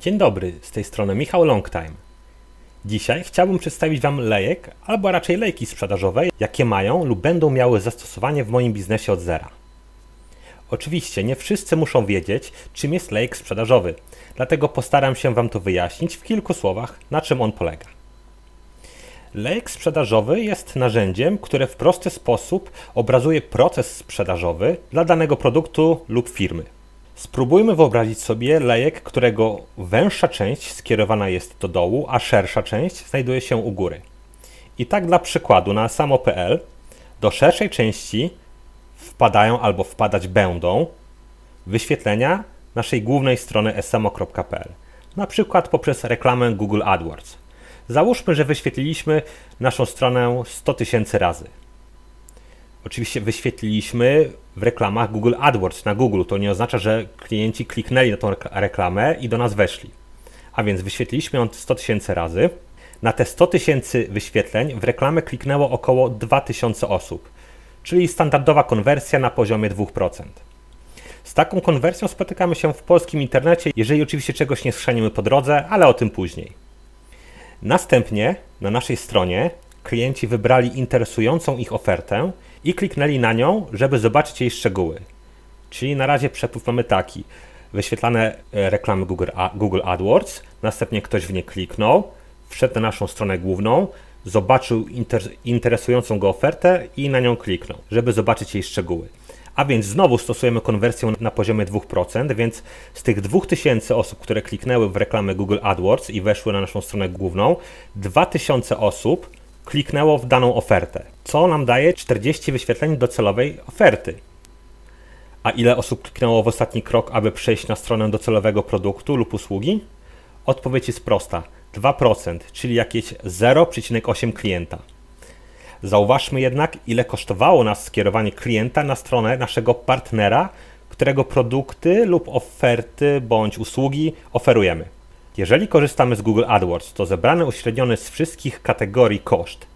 Dzień dobry, z tej strony Michał Longtime. Dzisiaj chciałbym przedstawić Wam lejek, albo raczej lejki sprzedażowe, jakie mają lub będą miały zastosowanie w moim biznesie od zera. Oczywiście nie wszyscy muszą wiedzieć, czym jest lejek sprzedażowy, dlatego postaram się Wam to wyjaśnić w kilku słowach, na czym on polega. Lejek sprzedażowy jest narzędziem, które w prosty sposób obrazuje proces sprzedażowy dla danego produktu lub firmy. Spróbujmy wyobrazić sobie lejek, którego węższa część skierowana jest do dołu, a szersza część znajduje się u góry. I tak dla przykładu na samo.pl do szerszej części wpadają albo wpadać będą wyświetlenia naszej głównej strony smo.pl, na przykład poprzez reklamę Google AdWords. Załóżmy, że wyświetliliśmy naszą stronę 100 tysięcy razy. Oczywiście wyświetliliśmy w reklamach Google AdWords na Google. To nie oznacza, że klienci kliknęli na tą reklamę i do nas weszli. A więc wyświetliliśmy ją 100 tysięcy razy. Na te 100 tysięcy wyświetleń w reklamę kliknęło około 2000 osób, czyli standardowa konwersja na poziomie 2%. Z taką konwersją spotykamy się w polskim internecie, jeżeli oczywiście czegoś nie schrzanimy po drodze, ale o tym później. Następnie na naszej stronie klienci wybrali interesującą ich ofertę i kliknęli na nią, żeby zobaczyć jej szczegóły. Czyli na razie przepływ mamy taki. Wyświetlane e, reklamy Google, AdWords, następnie ktoś w nie kliknął, wszedł na naszą stronę główną, zobaczył inter, interesującą go ofertę i na nią kliknął, żeby zobaczyć jej szczegóły. A więc znowu stosujemy konwersję na poziomie 2%, więc z tych 2000 osób, które kliknęły w reklamę Google AdWords i weszły na naszą stronę główną, 2000 osób kliknęło w daną ofertę, co nam daje 40 wyświetleń docelowej oferty. A ile osób kliknęło w ostatni krok, aby przejść na stronę docelowego produktu lub usługi? Odpowiedź jest prosta: 2%, czyli jakieś 0,8 klienta. Zauważmy jednak, ile kosztowało nas skierowanie klienta na stronę naszego partnera, którego produkty lub oferty bądź usługi oferujemy. Jeżeli korzystamy z Google AdWords, to zebrany uśredniony z wszystkich kategorii koszt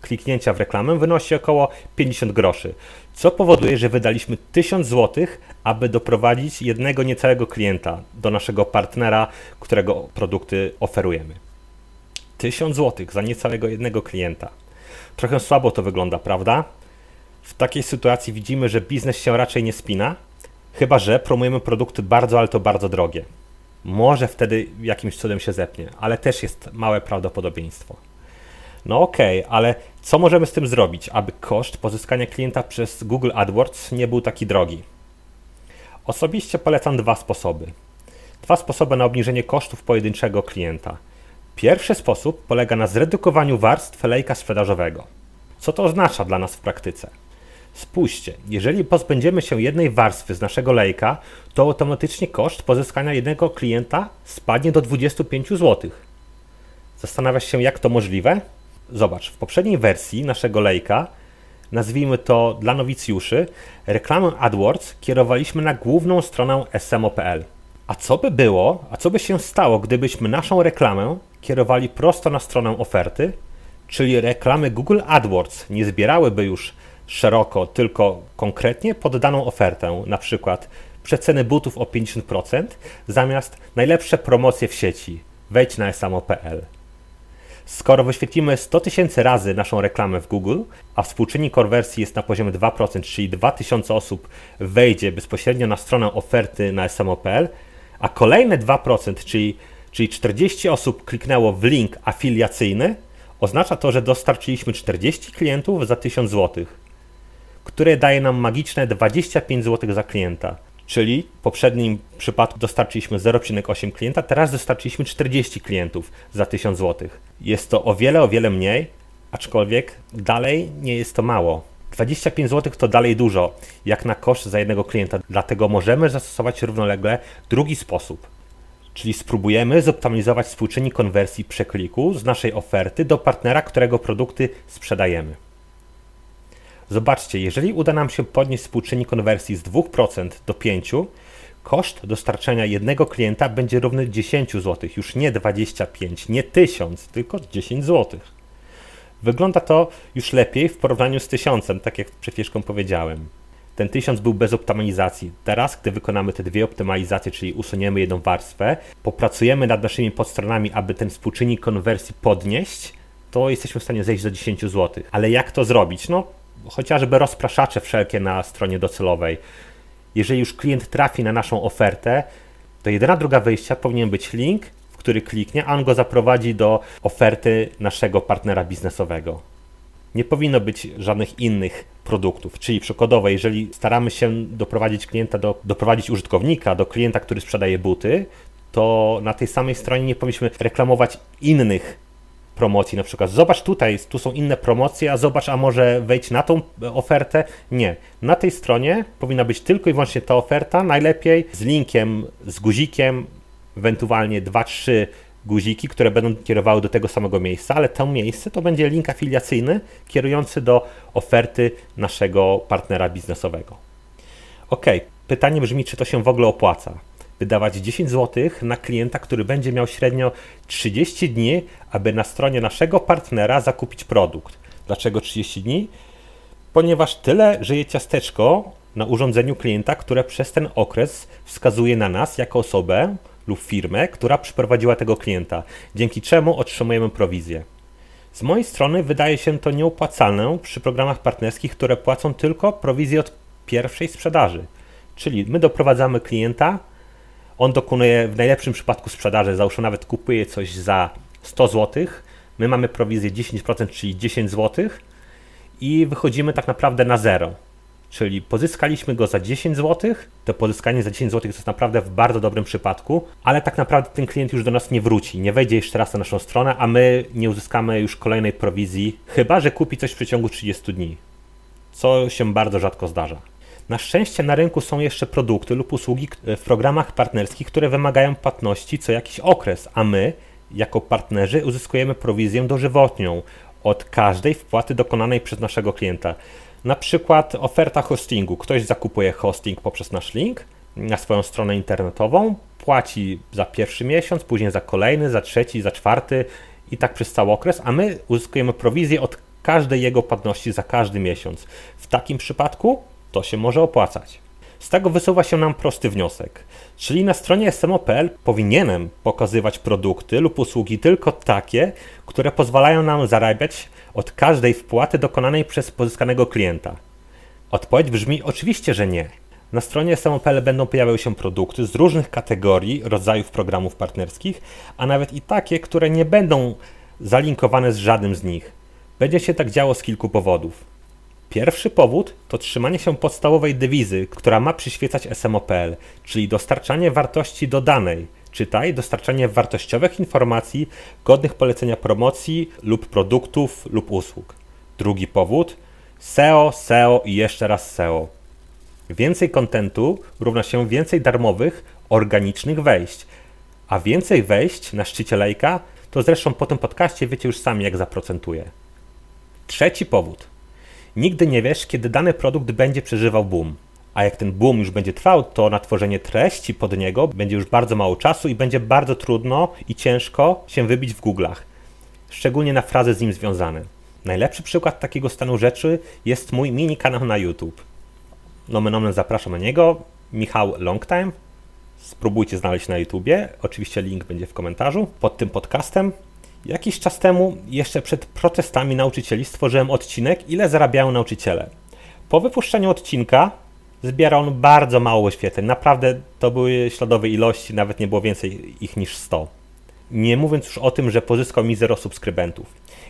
kliknięcia w reklamę wynosi około 50 groszy, co powoduje, że wydaliśmy 1000 zł, aby doprowadzić jednego niecałego klienta do naszego partnera, którego produkty oferujemy. 1000 zł za niecałego jednego klienta. Trochę słabo to wygląda, prawda? W takiej sytuacji widzimy, że biznes się raczej nie spina, chyba że promujemy produkty bardzo, ale to bardzo drogie. Może wtedy jakimś cudem się zepnie, ale też jest małe prawdopodobieństwo. No okej, okay, ale co możemy z tym zrobić, aby koszt pozyskania klienta przez Google AdWords nie był taki drogi? Osobiście polecam dwa sposoby. Dwa sposoby na obniżenie kosztów pojedynczego klienta. Pierwszy sposób polega na zredukowaniu warstw lejka sprzedażowego. Co to oznacza dla nas w praktyce? Spójrzcie, jeżeli pozbędziemy się jednej warstwy z naszego lejka, to automatycznie koszt pozyskania jednego klienta spadnie do 25 zł. Zastanawiasz się, jak to możliwe? Zobacz, w poprzedniej wersji naszego lejka, nazwijmy to dla nowicjuszy, reklamę AdWords kierowaliśmy na główną stronę smo.pl. A co by było, a co by się stało, gdybyśmy naszą reklamę kierowali prosto na stronę oferty, czyli reklamy Google AdWords nie zbierałyby już szeroko, tylko konkretnie pod daną ofertę, na przykład przeceny butów o 50% zamiast najlepsze promocje w sieci. Wejdź na samo.pl. Skoro wyświetlimy 100 tysięcy razy naszą reklamę w Google, a współczynnik konwersji jest na poziomie 2%, czyli 2000 osób wejdzie bezpośrednio na stronę oferty na samo.pl, a kolejne 2%, czyli, czyli 40 osób kliknęło w link afiliacyjny, oznacza to, że dostarczyliśmy 40 klientów za 1000 zł, które daje nam magiczne 25 zł za klienta. Czyli w poprzednim przypadku dostarczyliśmy 0,8 klienta, teraz dostarczyliśmy 40 klientów za 1000 zł. Jest to o wiele, o wiele mniej, aczkolwiek dalej nie jest to mało. 25 zł to dalej dużo, jak na koszt za jednego klienta, dlatego możemy zastosować równolegle drugi sposób. Czyli spróbujemy zoptymalizować współczynnik konwersji przekliku z naszej oferty do partnera, którego produkty sprzedajemy. Zobaczcie, jeżeli uda nam się podnieść współczynnik konwersji z 2% do 5%, koszt dostarczenia jednego klienta będzie równy 10 zł, już nie 25, nie 1000, tylko 10 zł. Wygląda to już lepiej w porównaniu z 1000, tak jak przed chwileczką powiedziałem. ten tysiąc był bez optymalizacji. Teraz, gdy wykonamy te dwie optymalizacje, czyli usuniemy jedną warstwę, popracujemy nad naszymi podstronami, aby ten współczynnik konwersji podnieść, to jesteśmy w stanie zejść do 10 zł. Ale jak to zrobić? No, chociażby rozpraszacze wszelkie na stronie docelowej. Jeżeli już klient trafi na naszą ofertę, to jedyna droga wyjścia powinien być link, w który kliknie, a on go zaprowadzi do oferty naszego partnera biznesowego. Nie powinno być żadnych innych produktów, czyli przykładowo, jeżeli staramy się doprowadzić klienta, do, doprowadzić użytkownika do klienta, który sprzedaje buty, to na tej samej stronie nie powinniśmy reklamować innych promocji, na przykład zobacz tutaj, tu są inne promocje, a zobacz, a może wejdź na tą ofertę. Nie. Na tej stronie powinna być tylko i wyłącznie ta oferta, najlepiej z linkiem, z guzikiem, ewentualnie 2-3 guziki, które będą kierowały do tego samego miejsca, ale to miejsce to będzie link afiliacyjny kierujący do oferty naszego partnera biznesowego. Ok, pytanie brzmi, czy to się w ogóle opłaca? Wydawać 10 zł na klienta, który będzie miał średnio 30 dni, aby na stronie naszego partnera zakupić produkt. Dlaczego 30 dni? Ponieważ tyle żyje ciasteczko na urządzeniu klienta, które przez ten okres wskazuje na nas jako osobę lub firmę, która przyprowadziła tego klienta, dzięki czemu otrzymujemy prowizję. Z mojej strony wydaje się to nieopłacalne przy programach partnerskich, które płacą tylko prowizję od pierwszej sprzedaży. Czyli my doprowadzamy klienta, on dokonuje w najlepszym przypadku sprzedaży, załóżmy nawet kupuje coś za 100 zł, my mamy prowizję 10%, czyli 10 zł i wychodzimy tak naprawdę na zero. Czyli pozyskaliśmy go za 10 zł, to pozyskanie za 10 zł jest naprawdę w bardzo dobrym przypadku, ale tak naprawdę ten klient już do nas nie wróci, nie wejdzie jeszcze raz na naszą stronę, a my nie uzyskamy już kolejnej prowizji, chyba że kupi coś w przeciągu 30 dni, co się bardzo rzadko zdarza. Na szczęście na rynku są jeszcze produkty lub usługi w programach partnerskich, które wymagają płatności co jakiś okres, a my, jako partnerzy, uzyskujemy prowizję dożywotnią od każdej wpłaty dokonanej przez naszego klienta. Na przykład oferta hostingu. Ktoś zakupuje hosting poprzez nasz link na swoją stronę internetową, płaci za pierwszy miesiąc, później za kolejny, za trzeci, za czwarty i tak przez cały okres, a my uzyskujemy prowizję od każdej jego płatności za każdy miesiąc. W takim przypadku to się może opłacać. Z tego wysuwa się nam prosty wniosek, czyli na stronie SMO.pl powinienem pokazywać produkty lub usługi tylko takie, które pozwalają nam zarabiać od każdej wpłaty dokonanej przez pozyskanego klienta. Odpowiedź brzmi oczywiście, że nie. Na stronie SMO.pl będą pojawiały się produkty z różnych kategorii, rodzajów programów partnerskich, a nawet i takie, które nie będą zalinkowane z żadnym z nich. Będzie się tak działo z kilku powodów. Pierwszy powód to trzymanie się podstawowej dewizy, która ma przyświecać SMOPL, czyli dostarczanie wartości dodanej, czytaj dostarczanie wartościowych informacji godnych polecenia promocji lub produktów lub usług. Drugi powód SEO, SEO i jeszcze raz SEO. Więcej kontentu równa się więcej darmowych, organicznych wejść, a więcej wejść na szczycie lejka to zresztą po tym podcaście wiecie już sami jak zaprocentuje. Trzeci powód – Nigdy nie wiesz, kiedy dany produkt będzie przeżywał boom. A jak ten boom już będzie trwał, to na tworzenie treści pod niego będzie już bardzo mało czasu i będzie bardzo trudno i ciężko się wybić w Google'ach. Szczególnie na frazy z nim związane. Najlepszy przykład takiego stanu rzeczy jest mój mini kanał na YouTube. Nomen omen zapraszam na niego. Michał Longtime. Spróbujcie znaleźć na YouTubie. Oczywiście link będzie w komentarzu pod tym podcastem. Jakiś czas temu, jeszcze przed protestami nauczycieli, stworzyłem odcinek Ile zarabiają nauczyciele. Po wypuszczeniu odcinka zbiera on bardzo mało wyświetleń. Naprawdę to były śladowe ilości, nawet nie było więcej ich niż 100. Nie mówiąc już o tym, że pozyskał mi subskrybentów.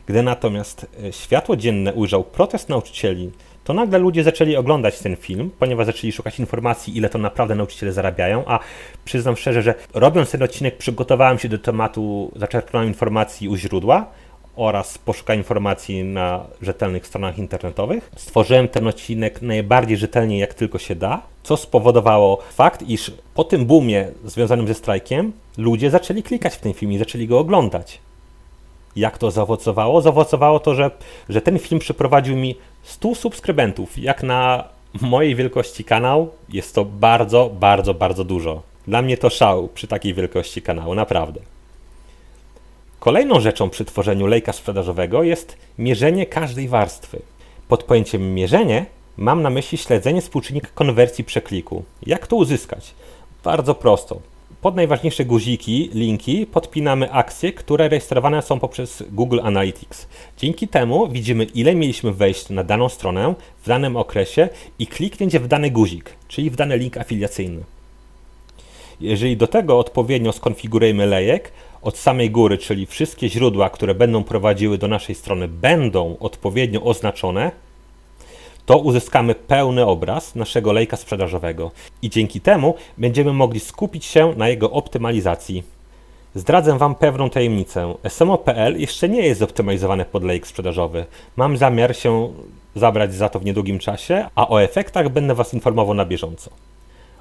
Gdy natomiast e, światło dzienne ujrzał protest nauczycieli, to nagle ludzie zaczęli oglądać ten film, ponieważ zaczęli szukać informacji, ile to naprawdę nauczyciele zarabiają, a przyznam szczerze, że robiąc ten odcinek przygotowałem się do tematu, zaczerpnąłem informacji u źródła oraz poszukałem informacji na rzetelnych stronach internetowych. Stworzyłem ten odcinek najbardziej rzetelnie jak tylko się da, co spowodowało fakt, iż po tym boomie związanym ze strajkiem ludzie zaczęli klikać w ten film i zaczęli go oglądać. Jak to zaowocowało? Zaowocowało to, że, że ten film przyprowadził mi 100 subskrybentów. Jak na mojej wielkości kanał jest to bardzo, bardzo, bardzo dużo. Dla mnie to szał przy takiej wielkości kanału, naprawdę. Kolejną rzeczą przy tworzeniu lejka sprzedażowego jest mierzenie każdej warstwy. Pod pojęciem mierzenie Mam na myśli śledzenie współczynnika konwersji przekliku. Jak to uzyskać? Bardzo prosto. Pod najważniejsze guziki, linki podpinamy akcje, które rejestrowane są poprzez Google Analytics. Dzięki temu widzimy, ile mieliśmy wejść na daną stronę w danym okresie i kliknięcie w dany guzik, czyli w dany link afiliacyjny. Jeżeli do tego odpowiednio skonfigurujemy lejek, od samej góry, czyli wszystkie źródła, które będą prowadziły do naszej strony, będą odpowiednio oznaczone, to uzyskamy pełny obraz naszego lejka sprzedażowego i dzięki temu będziemy mogli skupić się na jego optymalizacji. Zdradzę Wam pewną tajemnicę. SMO.pl jeszcze nie jest zoptymalizowane pod lejk sprzedażowy. Mam zamiar się zabrać za to w niedługim czasie, a o efektach będę Was informował na bieżąco.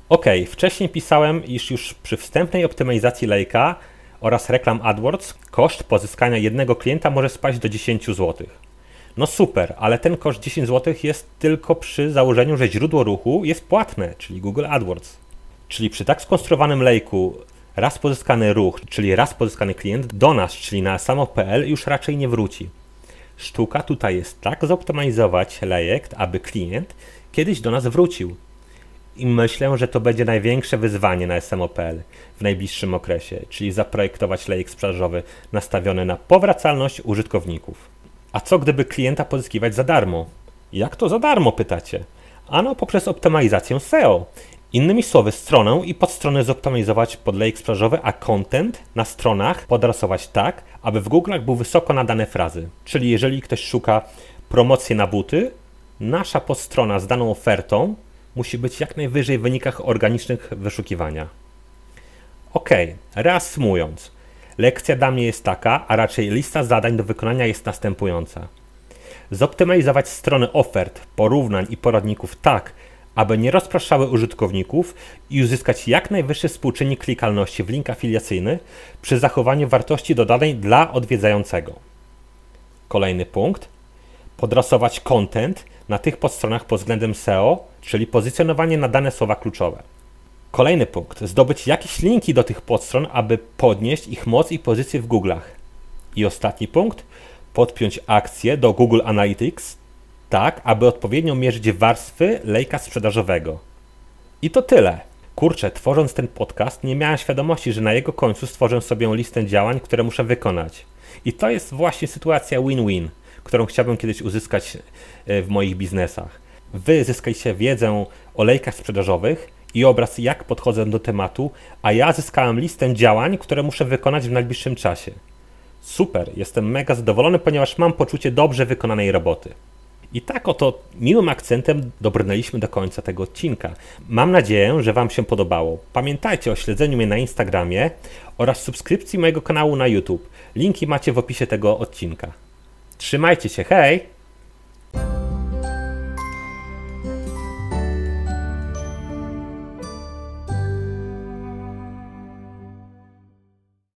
Ok, wcześniej pisałem, iż już przy wstępnej optymalizacji lejka oraz reklam AdWords koszt pozyskania jednego klienta może spaść do 10 zł. No super, ale ten koszt 10 zł jest tylko przy założeniu, że źródło ruchu jest płatne, czyli Google AdWords. Czyli przy tak skonstruowanym lejku raz pozyskany ruch, czyli raz pozyskany klient do nas, czyli na samo.pl już raczej nie wróci. Sztuka tutaj jest tak zoptymalizować lejek, aby klient kiedyś do nas wrócił. I myślę, że to będzie największe wyzwanie na SMO.pl w najbliższym okresie, czyli zaprojektować lejek sprzedażowy nastawiony na powracalność użytkowników. A co gdyby klienta pozyskiwać za darmo? Jak to za darmo, pytacie? Ano poprzez optymalizację SEO. Innymi słowy, stronę i podstronę zoptymalizować pod lejek sprzedażowy, a content na stronach podrasować tak, aby w Google'ach był wysoko nadane frazy. Czyli jeżeli ktoś szuka promocji na buty, nasza podstrona z daną ofertą musi być jak najwyżej w wynikach organicznych wyszukiwania. Ok, reasumując, lekcja dla mnie jest taka, a raczej lista zadań do wykonania jest następująca. Zoptymalizować strony ofert, porównań i poradników tak, aby nie rozpraszały użytkowników i uzyskać jak najwyższy współczynnik klikalności w link afiliacyjny przy zachowaniu wartości dodanej dla odwiedzającego. Kolejny punkt. Podrasować content na tych podstronach pod względem SEO, czyli pozycjonowanie na dane słowa kluczowe. Kolejny punkt. Zdobyć jakieś linki do tych podstron, aby podnieść ich moc i pozycję w Google'ach. I ostatni punkt. Podpiąć akcje do Google Analytics tak, aby odpowiednio mierzyć warstwy lejka sprzedażowego. I to tyle. Kurczę, tworząc ten podcast, nie miałem świadomości, że na jego końcu stworzę sobie listę działań, które muszę wykonać. I to jest właśnie sytuacja win-win, którą chciałbym kiedyś uzyskać e, w moich biznesach. Wy zyskajcie wiedzę o lejkach sprzedażowych i obraz, jak podchodzę do tematu, a ja zyskałem listę działań, które muszę wykonać w najbliższym czasie. Super, jestem mega zadowolony, ponieważ mam poczucie dobrze wykonanej roboty. I tak oto miłym akcentem dobrnęliśmy do końca tego odcinka. Mam nadzieję, że Wam się podobało. Pamiętajcie o śledzeniu mnie na Instagramie oraz subskrypcji mojego kanału na YouTube. Linki macie w opisie tego odcinka. Trzymajcie się, hej!